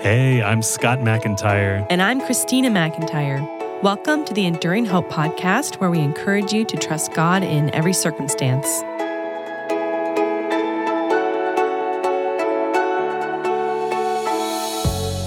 Hey, I'm Scott MacIntyre. And I'm Christina MacIntyre. Welcome to the Enduring Hope podcast, where we encourage you to trust God in every circumstance.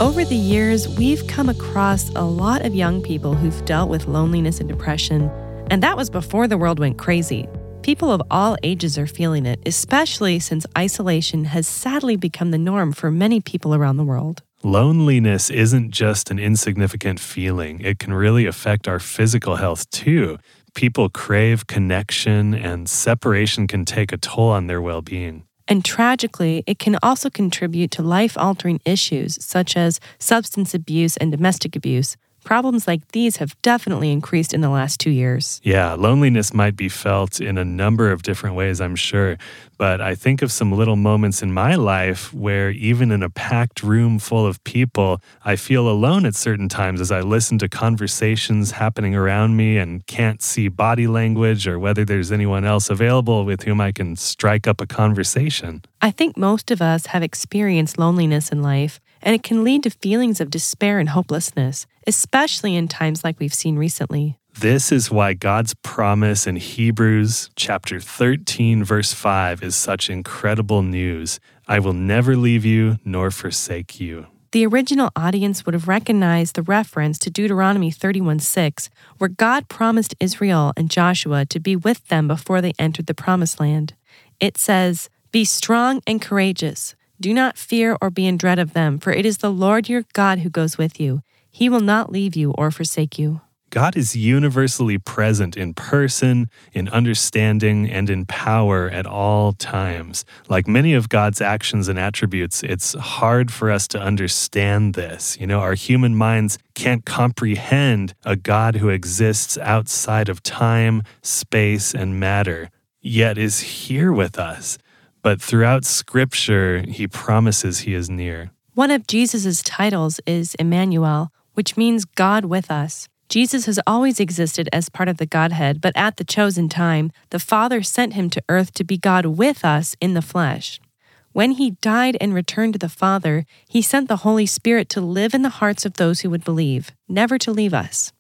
Over the years, we've come across a lot of young people who've dealt with loneliness and depression, and that was before the world went crazy. People of all ages are feeling it, especially since isolation has sadly become the norm for many people around the world. Loneliness isn't just an insignificant feeling, it can really affect our physical health too. People crave connection, and separation can take a toll on their well being. And tragically, it can also contribute to life altering issues such as substance abuse and domestic abuse, Problems like these have definitely increased in the last two years. Yeah, loneliness might be felt in a number of different ways, I'm sure. But I think of some little moments in my life where, even in a packed room full of people, I feel alone at certain times as I listen to conversations happening around me and can't see body language or whether there's anyone else available with whom I can strike up a conversation. I think most of us have experienced loneliness in life and it can lead to feelings of despair and hopelessness, especially in times like we've seen recently. This is why God's promise in Hebrews chapter 13 verse 5 is such incredible news. I will never leave you nor forsake you. The original audience would have recognized the reference to Deuteronomy 31:6, where God promised Israel and Joshua to be with them before they entered the promised land. It says, "Be strong and courageous. Do not fear or be in dread of them, for it is the Lord your God who goes with you. He will not leave you or forsake you. God is universally present in person, in understanding, and in power at all times. Like many of God's actions and attributes, it's hard for us to understand this. You know, our human minds can't comprehend a God who exists outside of time, space, and matter, yet is here with us. But throughout Scripture, he promises he is near. One of Jesus' titles is Emmanuel, which means God with us. Jesus has always existed as part of the Godhead, but at the chosen time, the Father sent him to earth to be God with us in the flesh. When he died and returned to the Father, he sent the Holy Spirit to live in the hearts of those who would believe, never to leave us.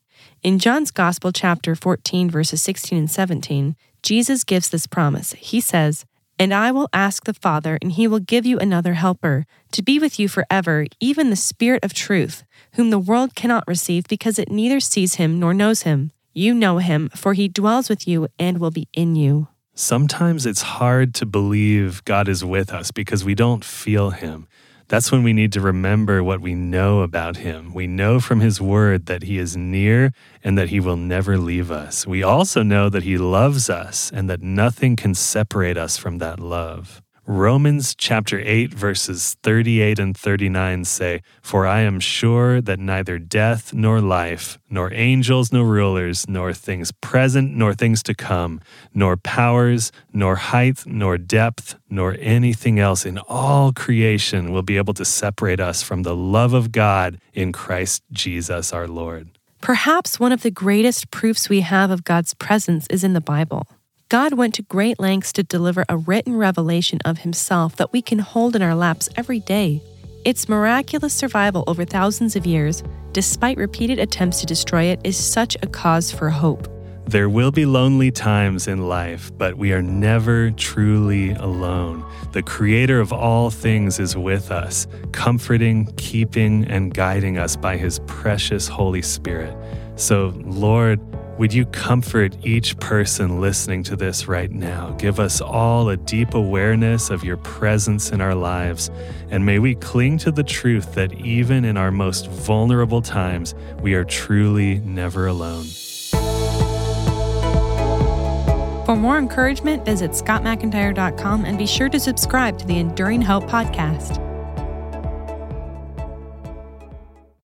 In John's Gospel, chapter 14, verses 16 and 17, Jesus gives this promise. He says, and I will ask the Father, and he will give you another helper, to be with you forever, even the Spirit of truth, whom the world cannot receive because it neither sees him nor knows him. You know him, for he dwells with you and will be in you. Sometimes it's hard to believe God is with us because we don't feel him. That's when we need to remember what we know about him. We know from his word that he is near and that he will never leave us. We also know that he loves us and that nothing can separate us from that love. Romans chapter 8, verses 38 and 39 say, For I am sure that neither death nor life, nor angels nor rulers, nor things present nor things to come, nor powers, nor height, nor depth, nor anything else in all creation will be able to separate us from the love of God in Christ Jesus our Lord. Perhaps one of the greatest proofs we have of God's presence is in the Bible. God went to great lengths to deliver a written revelation of himself that we can hold in our laps every day. Its miraculous survival over thousands of years, despite repeated attempts to destroy it, is such a cause for hope. There will be lonely times in life, but we are never truly alone. The Creator of all things is with us, comforting, keeping, and guiding us by His precious Holy Spirit. So, Lord, would you comfort each person listening to this right now? Give us all a deep awareness of your presence in our lives, and may we cling to the truth that even in our most vulnerable times, we are truly never alone. For more encouragement, visit scottmacintyre.com and be sure to subscribe to the Enduring Hope podcast.